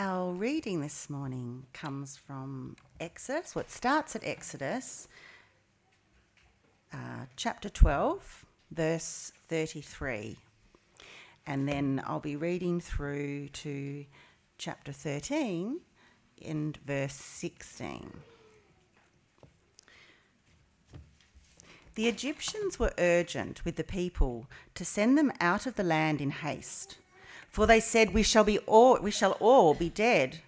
Our reading this morning comes from Exodus. Well, it starts at Exodus, uh, chapter 12, verse 33. And then I'll be reading through to chapter 13 in verse 16. The Egyptians were urgent with the people to send them out of the land in haste, for they said, "We shall be all we shall all be dead."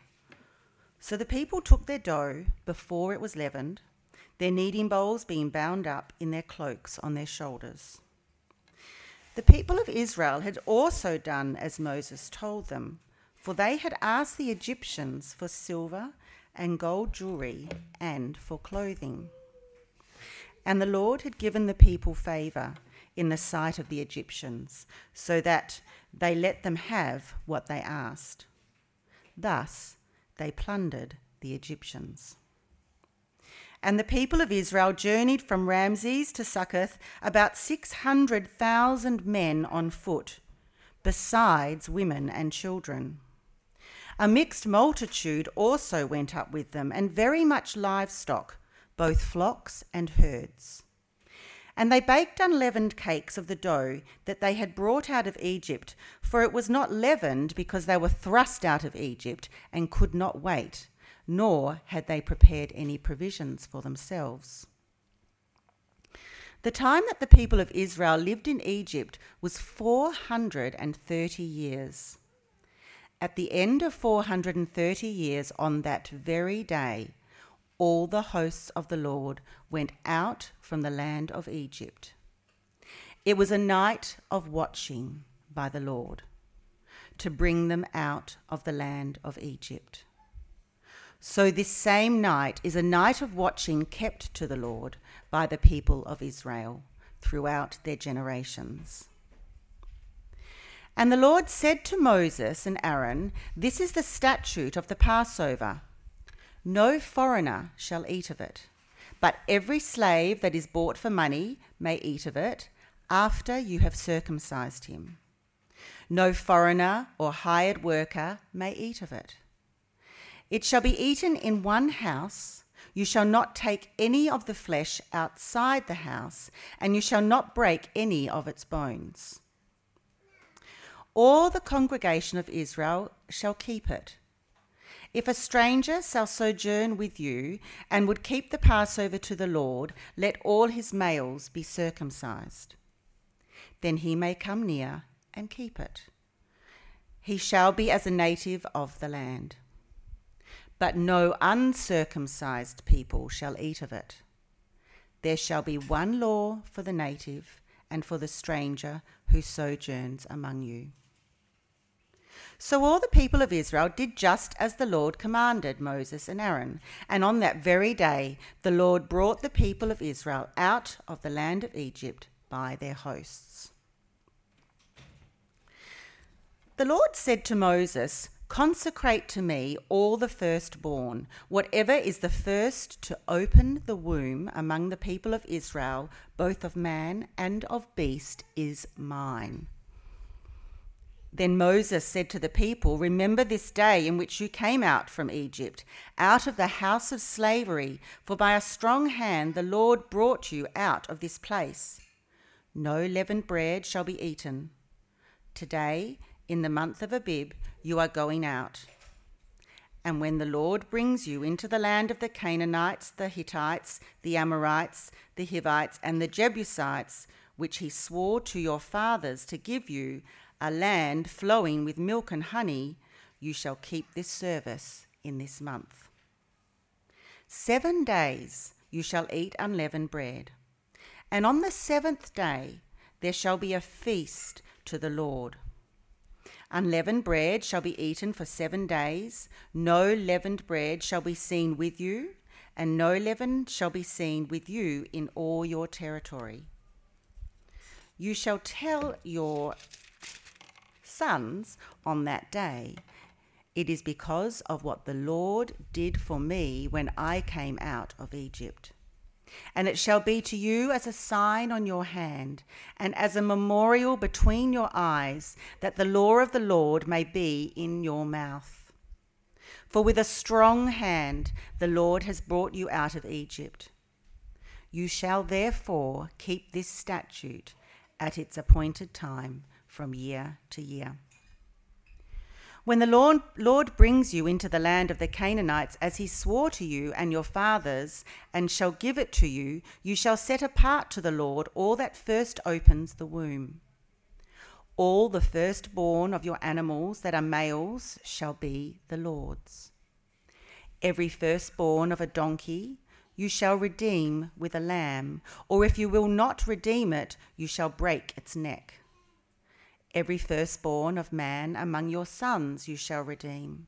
So the people took their dough before it was leavened, their kneading bowls being bound up in their cloaks on their shoulders. The people of Israel had also done as Moses told them, for they had asked the Egyptians for silver and gold jewelry and for clothing. And the Lord had given the people favour in the sight of the Egyptians, so that they let them have what they asked. Thus they plundered the Egyptians. And the people of Israel journeyed from Ramses to Succoth, about 600,000 men on foot, besides women and children. A mixed multitude also went up with them, and very much livestock both flocks and herds. And they baked unleavened cakes of the dough that they had brought out of Egypt, for it was not leavened because they were thrust out of Egypt and could not wait, nor had they prepared any provisions for themselves. The time that the people of Israel lived in Egypt was 430 years. At the end of 430 years, on that very day, all the hosts of the Lord went out from the land of Egypt. It was a night of watching by the Lord to bring them out of the land of Egypt. So, this same night is a night of watching kept to the Lord by the people of Israel throughout their generations. And the Lord said to Moses and Aaron, This is the statute of the Passover. No foreigner shall eat of it, but every slave that is bought for money may eat of it after you have circumcised him. No foreigner or hired worker may eat of it. It shall be eaten in one house. You shall not take any of the flesh outside the house, and you shall not break any of its bones. All the congregation of Israel shall keep it if a stranger shall sojourn with you and would keep the Passover to the Lord, let all his males be circumcised. Then he may come near and keep it. He shall be as a native of the land. But no uncircumcised people shall eat of it. There shall be one law for the native and for the stranger who sojourns among you. So all the people of Israel did just as the Lord commanded Moses and Aaron. And on that very day, the Lord brought the people of Israel out of the land of Egypt by their hosts. The Lord said to Moses, Consecrate to me all the firstborn, whatever is the first to open the womb among the people of Israel, both of man and of beast, is mine. Then Moses said to the people, Remember this day in which you came out from Egypt, out of the house of slavery, for by a strong hand the Lord brought you out of this place. No leavened bread shall be eaten. Today, in the month of Abib, you are going out. And when the Lord brings you into the land of the Canaanites, the Hittites, the Amorites, the Hivites, and the Jebusites, which he swore to your fathers to give you, a land flowing with milk and honey, you shall keep this service in this month. Seven days you shall eat unleavened bread, and on the seventh day there shall be a feast to the Lord. Unleavened bread shall be eaten for seven days, no leavened bread shall be seen with you, and no leaven shall be seen with you in all your territory. You shall tell your sons on that day. It is because of what the Lord did for me when I came out of Egypt. And it shall be to you as a sign on your hand, and as a memorial between your eyes, that the law of the Lord may be in your mouth. For with a strong hand the Lord has brought you out of Egypt. You shall therefore keep this statute at its appointed time from year to year. When the Lord, brings you into the land of the Canaanites, as he swore to you and your fathers, and shall give it to you, you shall set apart to the Lord all that first opens the womb. All the firstborn of your animals that are males shall be the Lord's. Every firstborn of a donkey you shall redeem with a lamb, or if you will not redeem it, you shall break its neck. Every firstborn of man among your sons you shall redeem.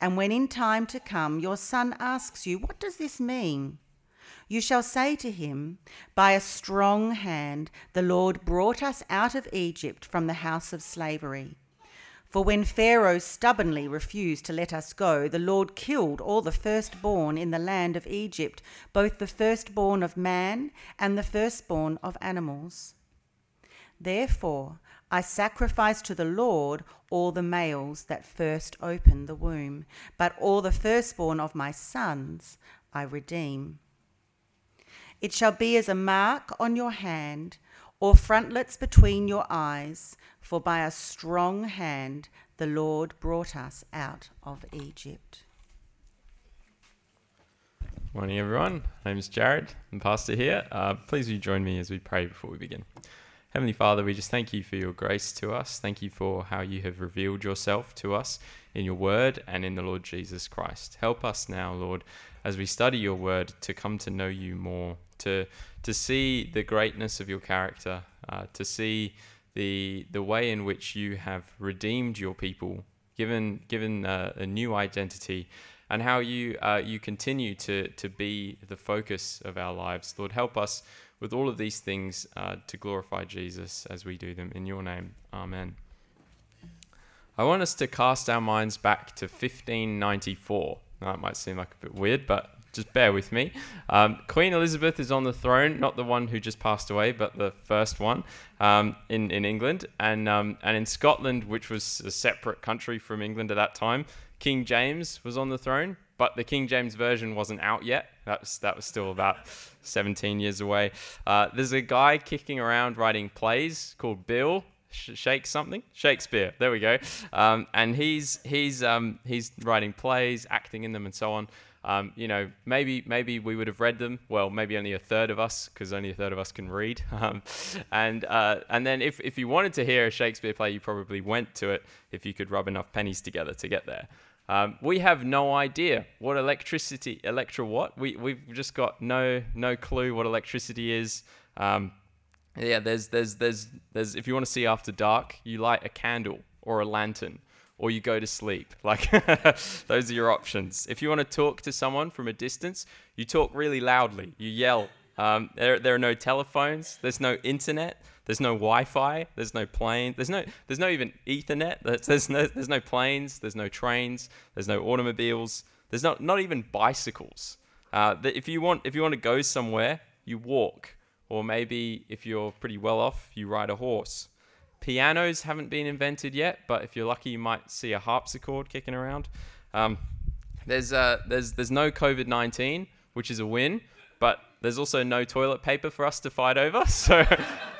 And when in time to come your son asks you, What does this mean? You shall say to him, By a strong hand the Lord brought us out of Egypt from the house of slavery. For when Pharaoh stubbornly refused to let us go, the Lord killed all the firstborn in the land of Egypt, both the firstborn of man and the firstborn of animals. Therefore, I sacrifice to the Lord all the males that first open the womb, but all the firstborn of my sons I redeem. It shall be as a mark on your hand or frontlets between your eyes, for by a strong hand the Lord brought us out of Egypt. Morning, everyone. My name is Jared. I'm pastor here. Uh, please you join me as we pray before we begin. Heavenly Father, we just thank you for your grace to us. Thank you for how you have revealed yourself to us in your word and in the Lord Jesus Christ. Help us now, Lord, as we study your word, to come to know you more, to, to see the greatness of your character, uh, to see the, the way in which you have redeemed your people, given, given uh, a new identity, and how you, uh, you continue to, to be the focus of our lives. Lord, help us with all of these things uh, to glorify Jesus as we do them. In your name, Amen. I want us to cast our minds back to 1594. Now, that might seem like a bit weird, but just bear with me. Um, Queen Elizabeth is on the throne, not the one who just passed away, but the first one um, in, in England. And, um, and in Scotland, which was a separate country from England at that time, King James was on the throne but the King James version wasn't out yet. That was, that was still about 17 years away. Uh, there's a guy kicking around writing plays called Bill Shake something Shakespeare. There we go. Um, and he's he's um, he's writing plays, acting in them, and so on. Um, you know, maybe maybe we would have read them. Well, maybe only a third of us, because only a third of us can read. Um, and uh, and then if if you wanted to hear a Shakespeare play, you probably went to it if you could rub enough pennies together to get there. Um, we have no idea what electricity, electro what? We, we've just got no, no clue what electricity is. Um, yeah, there's, there's, there's, there's, if you want to see after dark, you light a candle or a lantern or you go to sleep. Like, those are your options. If you want to talk to someone from a distance, you talk really loudly, you yell. Um, there, there are no telephones, there's no internet. There's no Wi-Fi. There's no plane. There's no. There's no even Ethernet. There's, there's no. There's no planes. There's no trains. There's no automobiles. There's not. Not even bicycles. Uh, if you want. If you want to go somewhere, you walk, or maybe if you're pretty well off, you ride a horse. Pianos haven't been invented yet, but if you're lucky, you might see a harpsichord kicking around. Um, there's. Uh, there's. There's no COVID nineteen, which is a win, but there's also no toilet paper for us to fight over. So,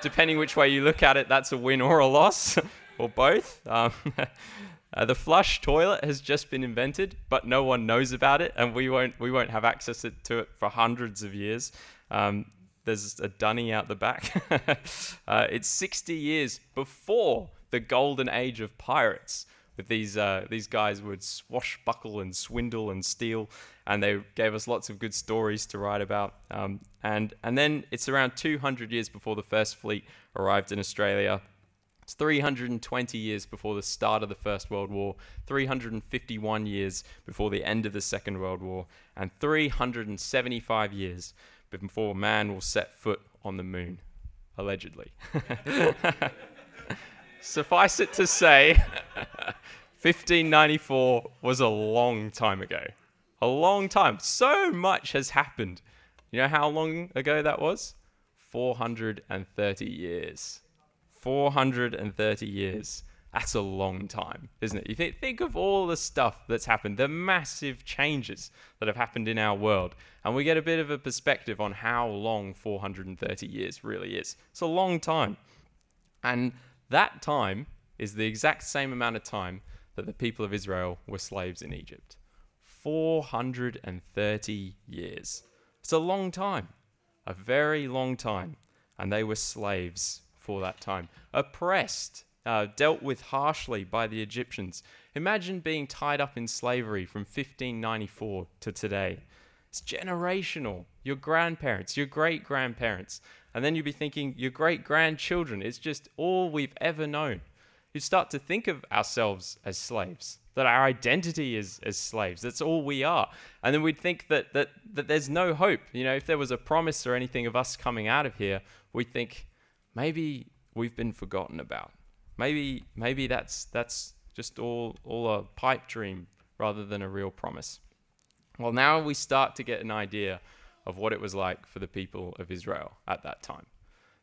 depending which way you look at it, that's a win or a loss, or both. Um, uh, the flush toilet has just been invented, but no one knows about it, and we won't we won't have access to it for hundreds of years. Um, there's a dunny out the back. uh, it's 60 years before the golden age of pirates with these uh, these guys would swashbuckle and swindle and steal, and they gave us lots of good stories to write about. Um, and and then it's around 200 years before the first fleet arrived in Australia. It's 320 years before the start of the First World War, 351 years before the end of the Second World War, and 375 years before man will set foot on the moon, allegedly. Suffice it to say, 1594 was a long time ago. A long time. So much has happened. You know how long ago that was? 430 years. 430 years. That's a long time, isn't it? You think, think of all the stuff that's happened, the massive changes that have happened in our world, and we get a bit of a perspective on how long 430 years really is. It's a long time. And that time is the exact same amount of time that the people of Israel were slaves in Egypt. 430 years. It's a long time, a very long time. And they were slaves for that time, oppressed, uh, dealt with harshly by the Egyptians. Imagine being tied up in slavery from 1594 to today. It's generational. Your grandparents, your great grandparents, and then you'd be thinking your great grandchildren. It's just all we've ever known. You start to think of ourselves as slaves, that our identity is as slaves. That's all we are. And then we'd think that, that, that there's no hope. You know, if there was a promise or anything of us coming out of here, we'd think maybe we've been forgotten about. Maybe maybe that's that's just all all a pipe dream rather than a real promise. Well, now we start to get an idea of what it was like for the people of Israel at that time.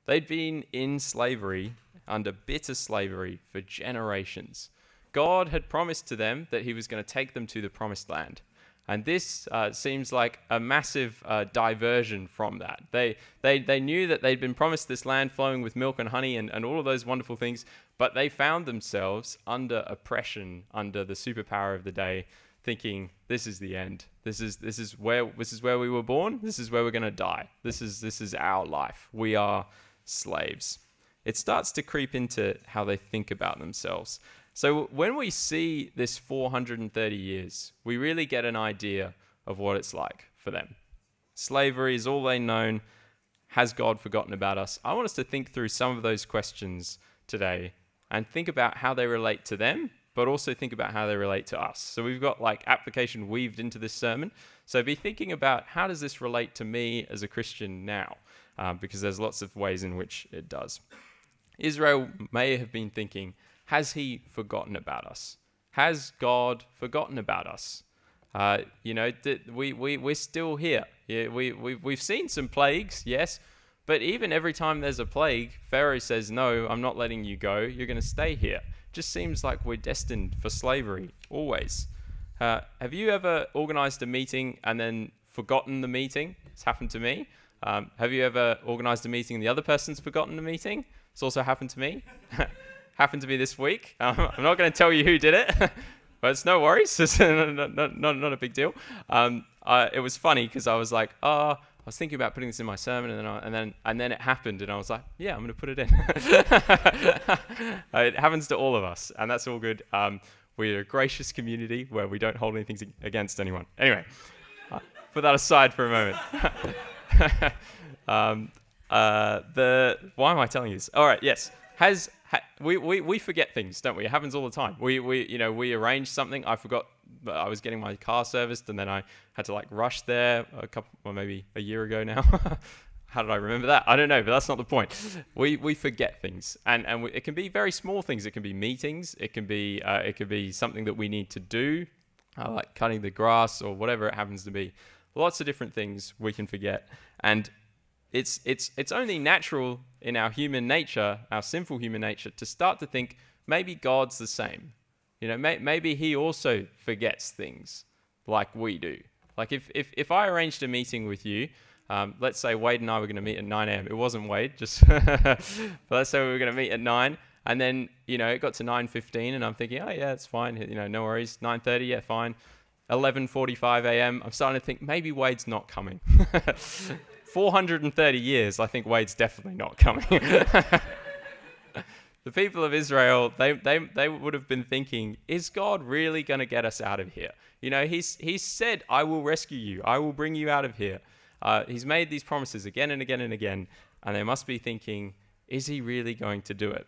They'd been in slavery, under bitter slavery, for generations. God had promised to them that He was going to take them to the promised land. And this uh, seems like a massive uh, diversion from that. They, they, they knew that they'd been promised this land flowing with milk and honey and, and all of those wonderful things, but they found themselves under oppression, under the superpower of the day, thinking, this is the end. This is, this is, where, this is where we were born. This is where we're going to die. This is, this is our life. We are slaves. It starts to creep into how they think about themselves. So when we see this 430 years, we really get an idea of what it's like for them. Slavery is all they know. Has God forgotten about us? I want us to think through some of those questions today and think about how they relate to them, but also think about how they relate to us. So we've got like application weaved into this sermon. So be thinking about how does this relate to me as a Christian now? Um, because there's lots of ways in which it does. Israel may have been thinking, has he forgotten about us? Has God forgotten about us? Uh, you know, th- we, we, we're still here. Yeah, we, we, we've seen some plagues, yes, but even every time there's a plague, Pharaoh says, No, I'm not letting you go. You're going to stay here. Just seems like we're destined for slavery, always. Uh, have you ever organized a meeting and then forgotten the meeting? It's happened to me. Um, have you ever organized a meeting and the other person's forgotten the meeting? It's also happened to me. happened to me this week. Um, I'm not going to tell you who did it, but it's no worries. It's not, not, not, not a big deal. Um, uh, it was funny because I was like, oh, I was thinking about putting this in my sermon, and then I, and then and then it happened, and I was like, yeah, I'm going to put it in. it happens to all of us, and that's all good. Um, we're a gracious community where we don't hold anything against anyone. Anyway, uh, put that aside for a moment. um, uh, the why am I telling you this? All right, yes. Has ha, we, we we forget things, don't we? It happens all the time. We we you know we arrange something. I forgot. I was getting my car serviced, and then I had to like rush there a couple, well maybe a year ago now. How did I remember that? I don't know, but that's not the point. We we forget things, and and we, it can be very small things. It can be meetings. It can be uh, it could be something that we need to do, uh, like cutting the grass or whatever it happens to be. Lots of different things we can forget, and it's, it's, it's only natural in our human nature, our sinful human nature, to start to think maybe God's the same. You know, may, maybe he also forgets things like we do. Like if, if, if I arranged a meeting with you, um, let's say Wade and I were going to meet at 9 a.m. It wasn't Wade, just let's say we were going to meet at 9, and then you know it got to 9:15, and I'm thinking, oh yeah, it's fine, you know, no worries. 9:30, yeah, fine. 11:45 a.m. I'm starting to think maybe Wade's not coming. 430 years, I think Wade's definitely not coming. the people of Israel, they, they, they would have been thinking, is God really going to get us out of here? You know, he's, he's said, I will rescue you, I will bring you out of here. Uh, he's made these promises again and again and again, and they must be thinking, is he really going to do it?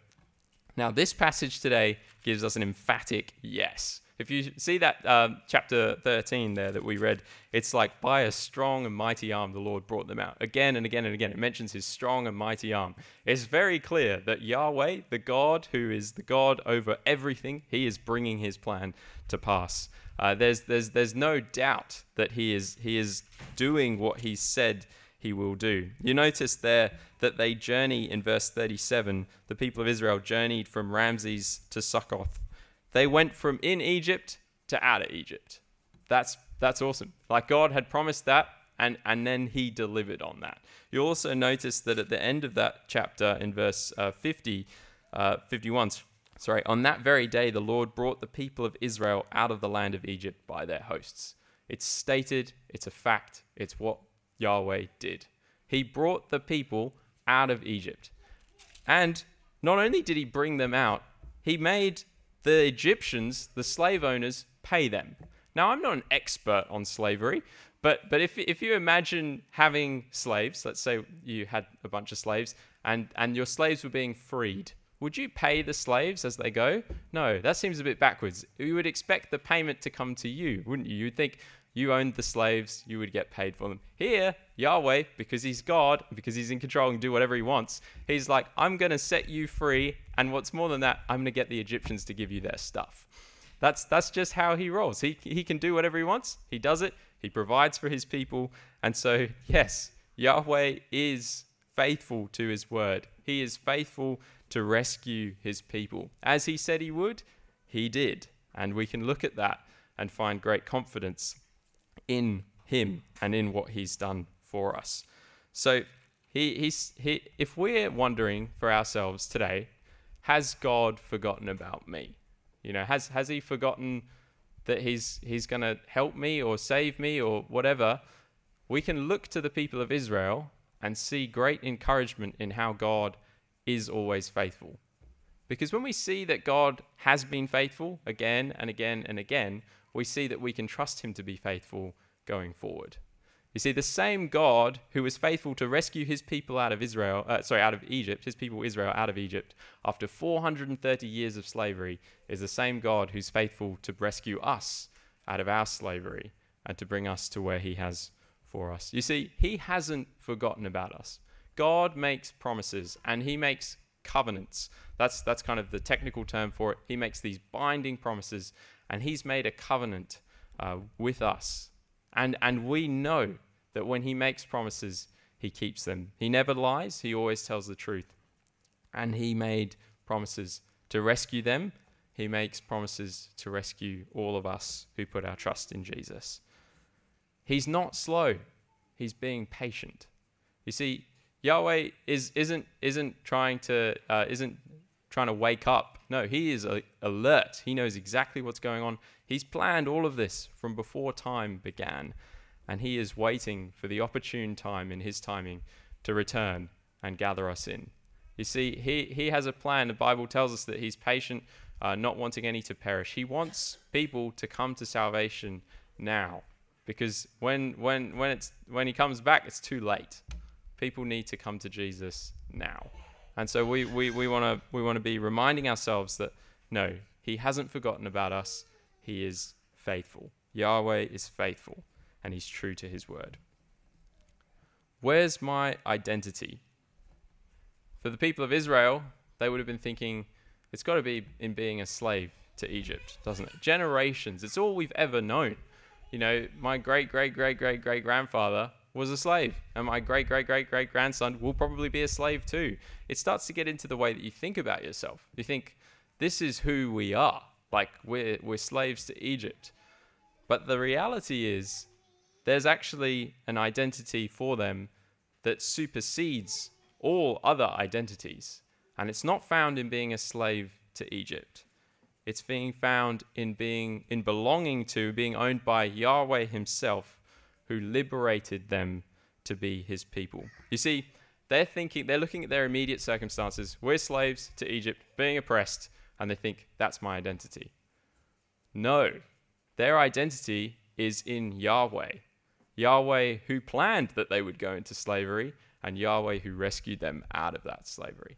Now, this passage today gives us an emphatic yes. If you see that um, chapter 13 there that we read, it's like by a strong and mighty arm the Lord brought them out. Again and again and again, it mentions his strong and mighty arm. It's very clear that Yahweh, the God who is the God over everything, he is bringing his plan to pass. Uh, there's, there's, there's no doubt that he is, he is doing what he said he will do. You notice there that they journey in verse 37. The people of Israel journeyed from Ramses to Succoth. They went from in Egypt to out of Egypt. That's that's awesome. Like God had promised that, and and then He delivered on that. You also notice that at the end of that chapter, in verse uh, 50, uh, 51, sorry, on that very day, the Lord brought the people of Israel out of the land of Egypt by their hosts. It's stated. It's a fact. It's what Yahweh did. He brought the people out of Egypt. And not only did he bring them out, he made the Egyptians, the slave owners, pay them. Now, I'm not an expert on slavery, but, but if, if you imagine having slaves, let's say you had a bunch of slaves and, and your slaves were being freed, would you pay the slaves as they go? No, that seems a bit backwards. You would expect the payment to come to you, wouldn't you? You'd think, you owned the slaves, you would get paid for them. Here, Yahweh, because he's God, because he's in control and do whatever he wants, he's like, I'm going to set you free. And what's more than that, I'm going to get the Egyptians to give you their stuff. That's, that's just how he rolls. He, he can do whatever he wants, he does it, he provides for his people. And so, yes, Yahweh is faithful to his word. He is faithful to rescue his people. As he said he would, he did. And we can look at that and find great confidence in him and in what he's done for us. So he, he's, he, if we're wondering for ourselves today, has God forgotten about me? You know, has, has he forgotten that he's, he's going to help me or save me or whatever? We can look to the people of Israel and see great encouragement in how God is always faithful. Because when we see that God has been faithful again and again and again, we see that we can trust him to be faithful going forward. You see, the same God who was faithful to rescue his people out of Israel, uh, sorry, out of Egypt, his people Israel out of Egypt after 430 years of slavery, is the same God who's faithful to rescue us out of our slavery and to bring us to where he has for us. You see, he hasn't forgotten about us. God makes promises and he makes covenants. That's that's kind of the technical term for it. He makes these binding promises and he's made a covenant uh, with us. And, and we know that when he makes promises, he keeps them. He never lies, he always tells the truth. And he made promises to rescue them. He makes promises to rescue all of us who put our trust in Jesus. He's not slow, he's being patient. You see, Yahweh is, isn't, isn't trying to uh, isn't trying to wake up. No, he is alert. He knows exactly what's going on. He's planned all of this from before time began, and he is waiting for the opportune time in his timing to return and gather us in. You see, he, he has a plan. The Bible tells us that he's patient, uh, not wanting any to perish. He wants people to come to salvation now, because when, when, when, it's, when he comes back, it's too late. People need to come to Jesus now. And so we, we, want to we wanna be reminding ourselves that no, he hasn't forgotten about us. He is faithful. Yahweh is faithful and he's true to his word. Where's my identity? For the people of Israel, they would have been thinking, it's got to be in being a slave to Egypt, doesn't it? Generations. It's all we've ever known. You know, my great, great, great, great, great grandfather was a slave, and my great, great, great, great grandson will probably be a slave too. It starts to get into the way that you think about yourself. You think, this is who we are. Like we're we're slaves to Egypt. But the reality is there's actually an identity for them that supersedes all other identities. And it's not found in being a slave to Egypt. It's being found in being in belonging to, being owned by Yahweh himself, who liberated them to be his people. You see, they're thinking they're looking at their immediate circumstances. We're slaves to Egypt, being oppressed and they think that's my identity. No, their identity is in Yahweh. Yahweh who planned that they would go into slavery and Yahweh who rescued them out of that slavery.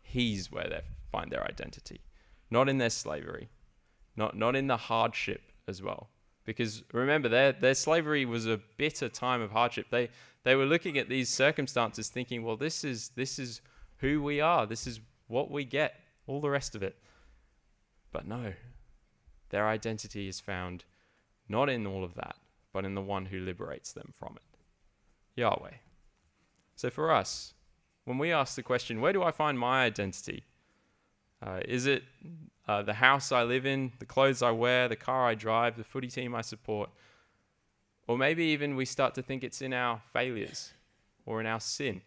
He's where they find their identity, not in their slavery, not, not in the hardship as well. Because remember, their, their slavery was a bitter time of hardship. They, they were looking at these circumstances thinking, well, this is, this is who we are, this is what we get all the rest of it. But no, their identity is found not in all of that, but in the one who liberates them from it Yahweh. So for us, when we ask the question, where do I find my identity? Uh, is it uh, the house I live in, the clothes I wear, the car I drive, the footy team I support? Or maybe even we start to think it's in our failures or in our sin,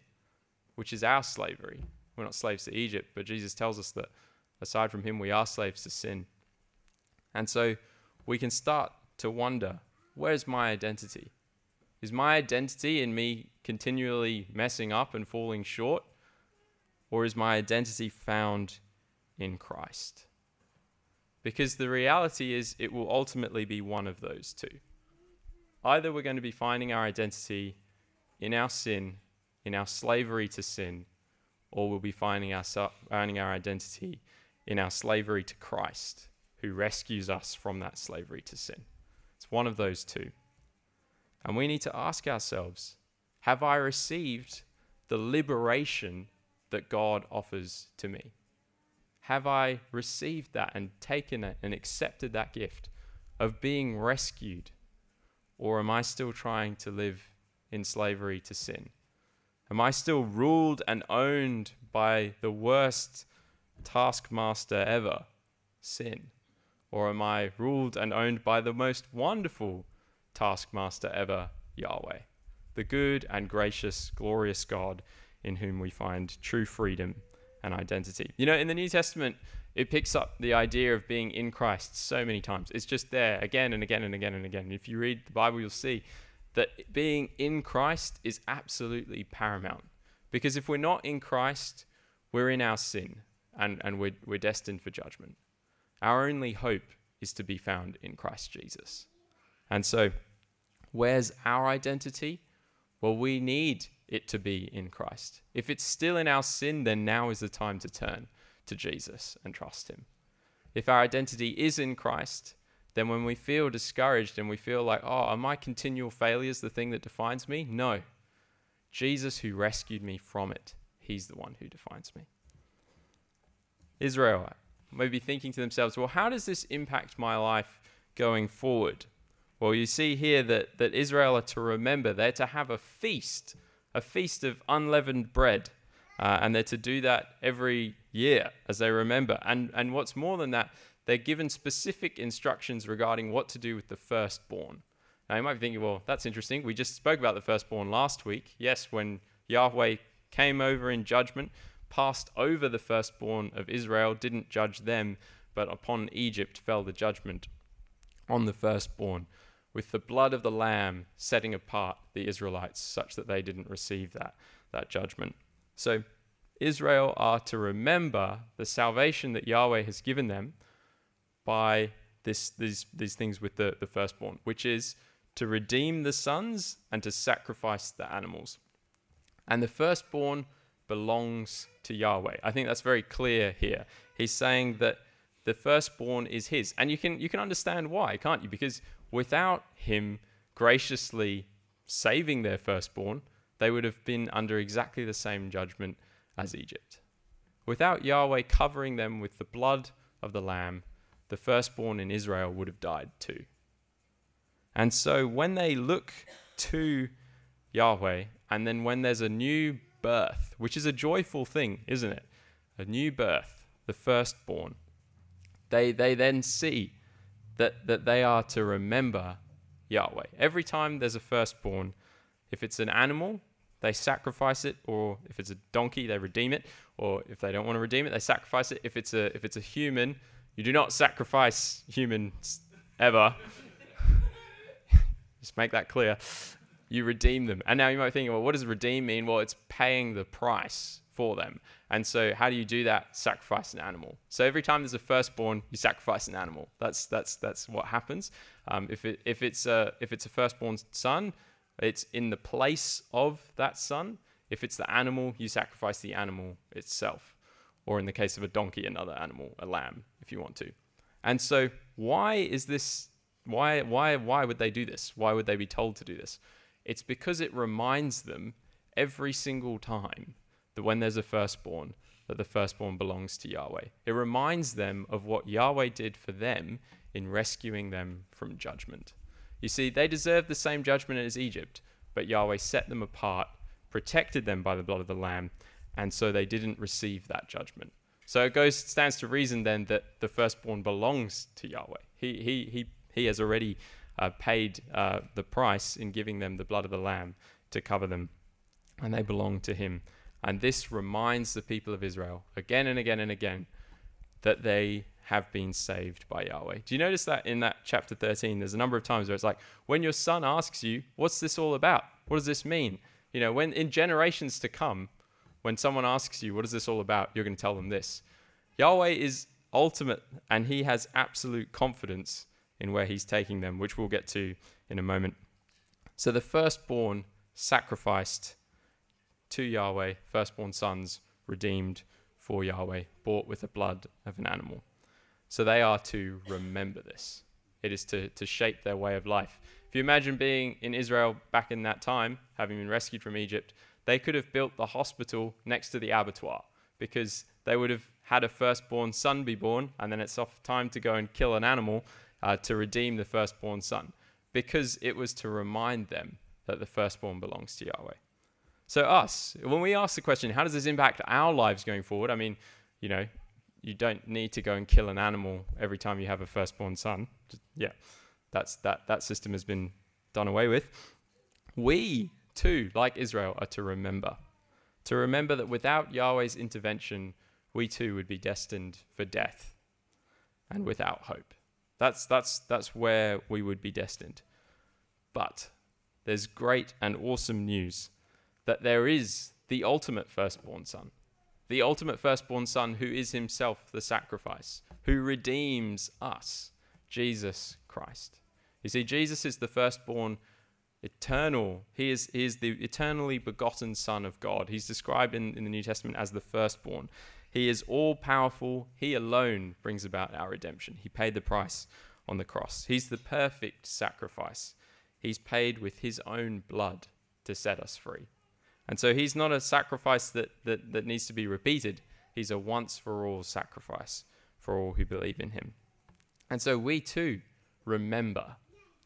which is our slavery. We're not slaves to Egypt, but Jesus tells us that aside from Him, we are slaves to sin. And so we can start to wonder where's my identity? Is my identity in me continually messing up and falling short? Or is my identity found in Christ? Because the reality is, it will ultimately be one of those two. Either we're going to be finding our identity in our sin, in our slavery to sin, or we'll be finding our, finding our identity in our slavery to Christ, who rescues us from that slavery to sin. It's one of those two. And we need to ask ourselves Have I received the liberation that God offers to me? Have I received that and taken it and accepted that gift of being rescued? Or am I still trying to live in slavery to sin? Am I still ruled and owned by the worst taskmaster ever, sin? Or am I ruled and owned by the most wonderful taskmaster ever, Yahweh, the good and gracious, glorious God in whom we find true freedom and identity? You know, in the New Testament, it picks up the idea of being in Christ so many times. It's just there again and again and again and again. If you read the Bible, you'll see that being in Christ is absolutely paramount. Because if we're not in Christ, we're in our sin and, and we're, we're destined for judgment. Our only hope is to be found in Christ Jesus. And so, where's our identity? Well, we need it to be in Christ. If it's still in our sin, then now is the time to turn to Jesus and trust Him. If our identity is in Christ, then when we feel discouraged and we feel like, oh, are my continual failures the thing that defines me? No. Jesus, who rescued me from it, He's the one who defines me. Israel may be thinking to themselves, well, how does this impact my life going forward? Well, you see here that, that Israel are to remember, they're to have a feast, a feast of unleavened bread. Uh, and they're to do that every year as they remember. And, and what's more than that, they're given specific instructions regarding what to do with the firstborn. Now, you might be thinking, well, that's interesting. We just spoke about the firstborn last week. Yes, when Yahweh came over in judgment, passed over the firstborn of Israel, didn't judge them, but upon Egypt fell the judgment on the firstborn, with the blood of the Lamb setting apart the Israelites such that they didn't receive that, that judgment. So, Israel are to remember the salvation that Yahweh has given them by this, these, these things with the, the firstborn, which is to redeem the sons and to sacrifice the animals. And the firstborn belongs to Yahweh. I think that's very clear here. He's saying that the firstborn is his. And you can you can understand why, can't you? Because without him graciously saving their firstborn, they would have been under exactly the same judgment as Egypt. Without Yahweh covering them with the blood of the lamb, the firstborn in Israel would have died too. And so when they look to Yahweh, and then when there's a new birth, which is a joyful thing, isn't it? A new birth, the firstborn, they, they then see that, that they are to remember Yahweh. Every time there's a firstborn, if it's an animal, they sacrifice it, or if it's a donkey, they redeem it, or if they don't want to redeem it, they sacrifice it. If it's a if it's a human, you do not sacrifice humans ever. Just make that clear. You redeem them. And now you might think, well, what does redeem mean? Well, it's paying the price for them. And so how do you do that? Sacrifice an animal. So every time there's a firstborn, you sacrifice an animal. That's that's that's what happens. Um, if it if it's a if it's a firstborn son, it's in the place of that son. If it's the animal, you sacrifice the animal itself or in the case of a donkey, another animal, a lamb, if you want to. And so, why is this? Why, why, why would they do this? Why would they be told to do this? It's because it reminds them every single time that when there's a firstborn, that the firstborn belongs to Yahweh. It reminds them of what Yahweh did for them in rescuing them from judgment. You see, they deserved the same judgment as Egypt, but Yahweh set them apart protected them by the blood of the Lamb, and so they didn't receive that judgment. So it goes stands to reason then that the firstborn belongs to Yahweh. He he he he has already uh, paid uh, the price in giving them the blood of the lamb to cover them, and they belong to him. And this reminds the people of Israel again and again and again that they have been saved by Yahweh. Do you notice that in that chapter 13? There's a number of times where it's like, when your son asks you, What's this all about? What does this mean? You know, when in generations to come, when someone asks you, What is this all about? you're going to tell them this. Yahweh is ultimate and he has absolute confidence in where he's taking them, which we'll get to in a moment. So the firstborn sacrificed to Yahweh, firstborn sons redeemed for Yahweh, bought with the blood of an animal. So they are to remember this. It is to, to shape their way of life. If you imagine being in Israel back in that time, having been rescued from Egypt, they could have built the hospital next to the abattoir because they would have had a firstborn son be born, and then it's off time to go and kill an animal uh, to redeem the firstborn son, because it was to remind them that the firstborn belongs to Yahweh. So, us, when we ask the question, how does this impact our lives going forward? I mean, you know, you don't need to go and kill an animal every time you have a firstborn son. Just, yeah, that's that that system has been done away with. We too, like Israel, are to remember, to remember that without Yahweh's intervention, we too would be destined for death and without hope. That's, that's, that's where we would be destined. But there's great and awesome news that there is the ultimate firstborn son, the ultimate firstborn son who is himself the sacrifice, who redeems us, Jesus Christ. You see, Jesus is the firstborn eternal. He is, he is the eternally begotten Son of God. He's described in, in the New Testament as the firstborn. He is all powerful. He alone brings about our redemption. He paid the price on the cross. He's the perfect sacrifice. He's paid with his own blood to set us free. And so he's not a sacrifice that, that, that needs to be repeated. He's a once for all sacrifice for all who believe in him. And so we too remember,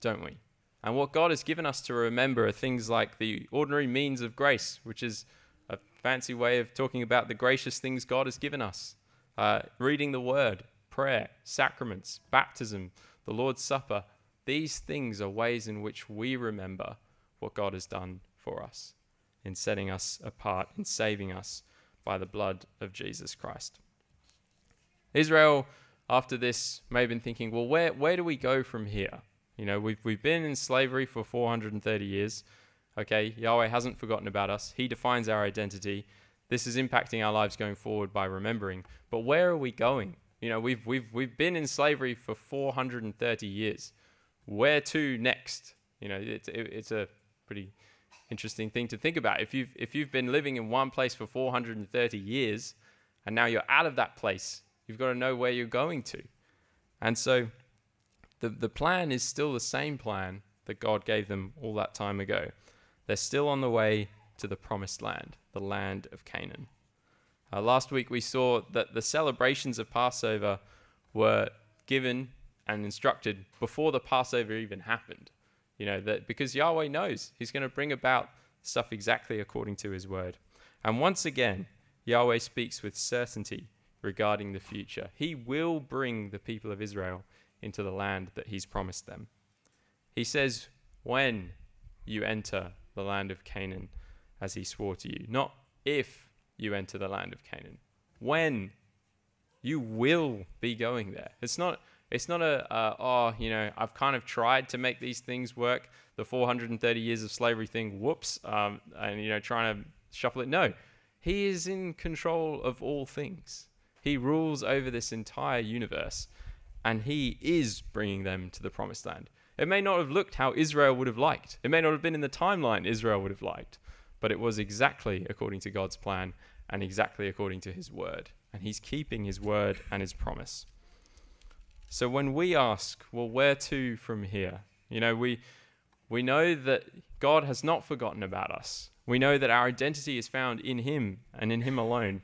don't we? And what God has given us to remember are things like the ordinary means of grace, which is a fancy way of talking about the gracious things God has given us uh, reading the word, prayer, sacraments, baptism, the Lord's Supper. These things are ways in which we remember what God has done for us in setting us apart, and saving us by the blood of Jesus Christ. Israel, after this, may have been thinking, well, where, where do we go from here? You know, we've, we've been in slavery for 430 years. Okay, Yahweh hasn't forgotten about us. He defines our identity. This is impacting our lives going forward by remembering. But where are we going? You know, we've we've we've been in slavery for 430 years. Where to next? You know, it's it, it's a pretty interesting thing to think about. If you've if you've been living in one place for 430 years, and now you're out of that place, you've got to know where you're going to. And so, the the plan is still the same plan that God gave them all that time ago. They're still on the way to the promised land, the land of Canaan. Uh, last week we saw that the celebrations of Passover were given and instructed before the Passover even happened. You know, that because Yahweh knows He's going to bring about stuff exactly according to His word. And once again, Yahweh speaks with certainty regarding the future. He will bring the people of Israel into the land that He's promised them. He says, When you enter the land of Canaan as he swore to you. Not if you enter the land of Canaan. When you will be going there. It's not it's not a uh, oh, you know, I've kind of tried to make these things work. The 430 years of slavery thing, whoops, um, and you know, trying to shuffle it. No, he is in control of all things. He rules over this entire universe, and he is bringing them to the promised land. It may not have looked how Israel would have liked. It may not have been in the timeline Israel would have liked, but it was exactly according to God's plan and exactly according to his word. And he's keeping his word and his promise. So when we ask, well, where to from here? You know, we we know that God has not forgotten about us. We know that our identity is found in him and in him alone.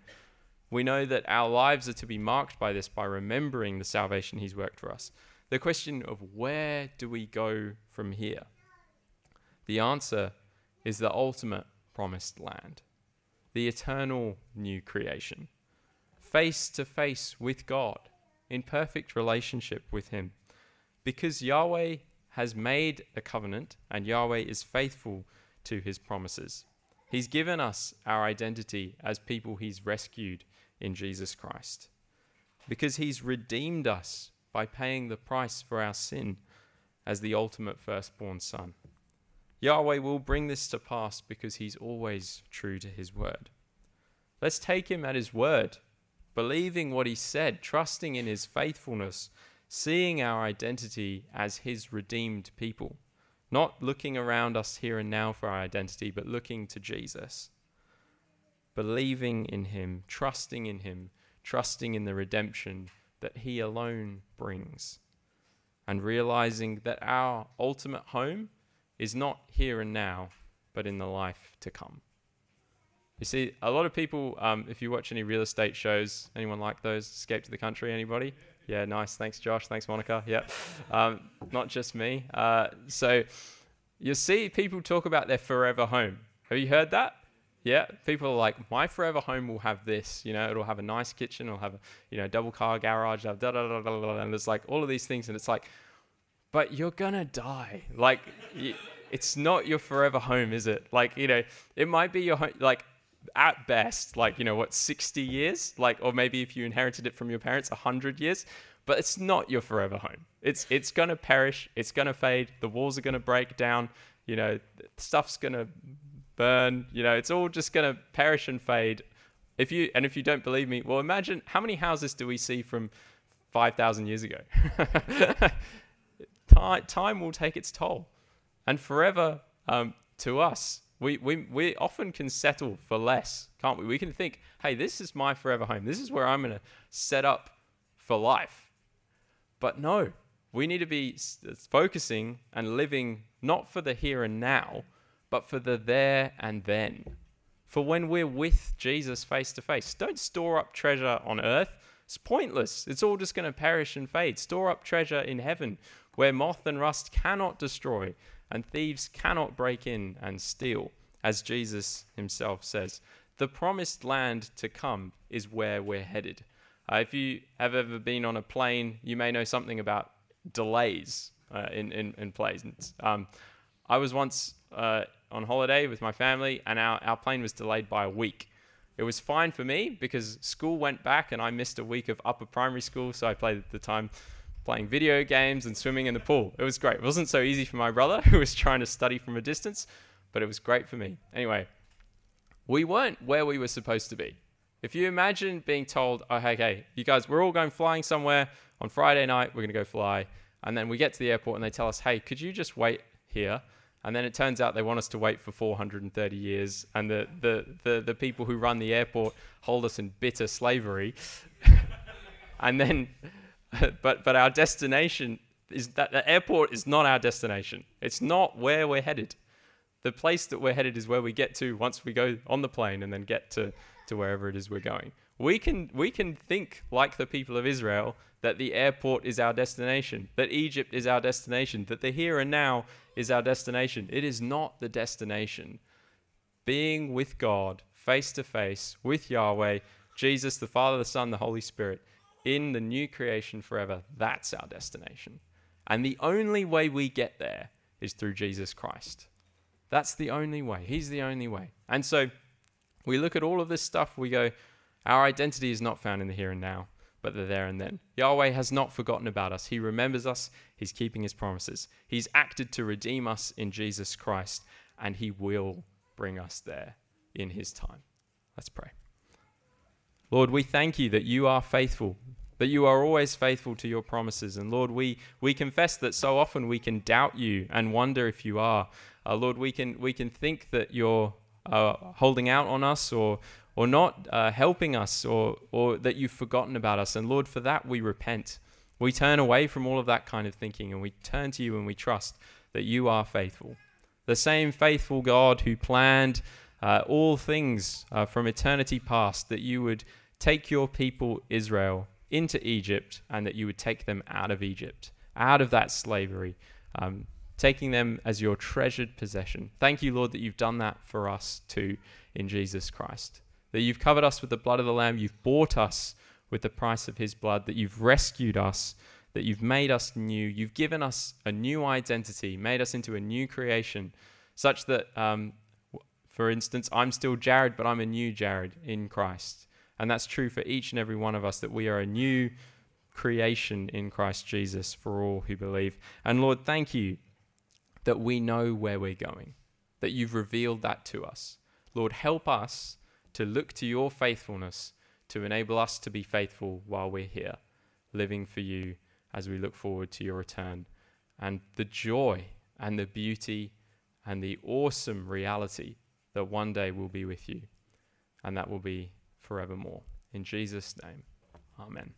We know that our lives are to be marked by this by remembering the salvation he's worked for us the question of where do we go from here? The answer is the ultimate promised land, the eternal new creation, face to face with God, in perfect relationship with Him. Because Yahweh has made a covenant and Yahweh is faithful to His promises. He's given us our identity as people He's rescued in Jesus Christ. Because He's redeemed us by paying the price for our sin as the ultimate firstborn son. Yahweh will bring this to pass because he's always true to his word. Let's take him at his word, believing what he said, trusting in his faithfulness, seeing our identity as his redeemed people, not looking around us here and now for our identity, but looking to Jesus. Believing in him, trusting in him, trusting in the redemption that he alone brings, and realizing that our ultimate home is not here and now, but in the life to come. You see, a lot of people, um, if you watch any real estate shows, anyone like those, Escape to the Country, anybody? Yeah, nice. Thanks, Josh. Thanks, Monica. Yeah. Um, not just me. Uh, so you see people talk about their forever home. Have you heard that? Yeah, people are like, my forever home will have this, you know, it'll have a nice kitchen, it'll have a, you know, double car garage, da da da da da, and there's like all of these things, and it's like, but you're gonna die. Like, it's not your forever home, is it? Like, you know, it might be your home, like, at best, like, you know, what, 60 years? Like, or maybe if you inherited it from your parents, 100 years. But it's not your forever home. It's, it's going to perish. It's going to fade. The walls are going to break down. You know, stuff's going to burn. You know, it's all just going to perish and fade. If you, and if you don't believe me, well, imagine how many houses do we see from 5,000 years ago? time, time will take its toll. And forever um, to us we, we, we often can settle for less, can't we? We can think, hey, this is my forever home. This is where I'm going to set up for life. But no, we need to be focusing and living not for the here and now, but for the there and then. For when we're with Jesus face to face. Don't store up treasure on earth. It's pointless. It's all just going to perish and fade. Store up treasure in heaven where moth and rust cannot destroy and thieves cannot break in and steal, as Jesus himself says. The promised land to come is where we're headed. Uh, if you have ever been on a plane, you may know something about delays uh, in, in, in planes. Um, I was once uh, on holiday with my family, and our, our plane was delayed by a week. It was fine for me because school went back and I missed a week of upper primary school, so I played at the time playing video games and swimming in the pool. It was great. It wasn't so easy for my brother who was trying to study from a distance, but it was great for me. Anyway, we weren't where we were supposed to be. If you imagine being told, oh, hey, hey, you guys, we're all going flying somewhere on Friday night, we're going to go fly. And then we get to the airport and they tell us, hey, could you just wait here? And then it turns out they want us to wait for 430 years. And the, the, the, the people who run the airport hold us in bitter slavery. and then but but our destination is that the airport is not our destination. It's not where we're headed. The place that we're headed is where we get to once we go on the plane and then get to, to wherever it is we're going. We can we can think like the people of Israel that the airport is our destination, that Egypt is our destination, that the here and now is our destination. It is not the destination. Being with God face to face with Yahweh, Jesus, the Father, the Son, the Holy Spirit in the new creation forever. That's our destination. And the only way we get there is through Jesus Christ. That's the only way. He's the only way. And so we look at all of this stuff, we go, our identity is not found in the here and now, but the there and then. Yahweh has not forgotten about us. He remembers us. He's keeping his promises. He's acted to redeem us in Jesus Christ, and he will bring us there in his time. Let's pray. Lord, we thank you that you are faithful, that you are always faithful to your promises. And Lord, we, we confess that so often we can doubt you and wonder if you are. Uh, Lord, we can, we can think that you're uh, holding out on us or, or not uh, helping us or, or that you've forgotten about us. And Lord, for that we repent. We turn away from all of that kind of thinking and we turn to you and we trust that you are faithful. The same faithful God who planned uh, all things uh, from eternity past, that you would take your people Israel into Egypt and that you would take them out of Egypt, out of that slavery, um, taking them as your treasured possession. Thank you, Lord, that you've done that for us too in Jesus Christ. That you've covered us with the blood of the Lamb, you've bought us with the price of his blood, that you've rescued us, that you've made us new, you've given us a new identity, made us into a new creation, such that, um, for instance, I'm still Jared, but I'm a new Jared in Christ. And that's true for each and every one of us, that we are a new creation in Christ Jesus for all who believe. And Lord, thank you that we know where we're going, that you've revealed that to us. Lord, help us to look to your faithfulness to enable us to be faithful while we're here, living for you as we look forward to your return. And the joy and the beauty and the awesome reality that one day we'll be with you, and that will be forevermore. In Jesus' name, amen.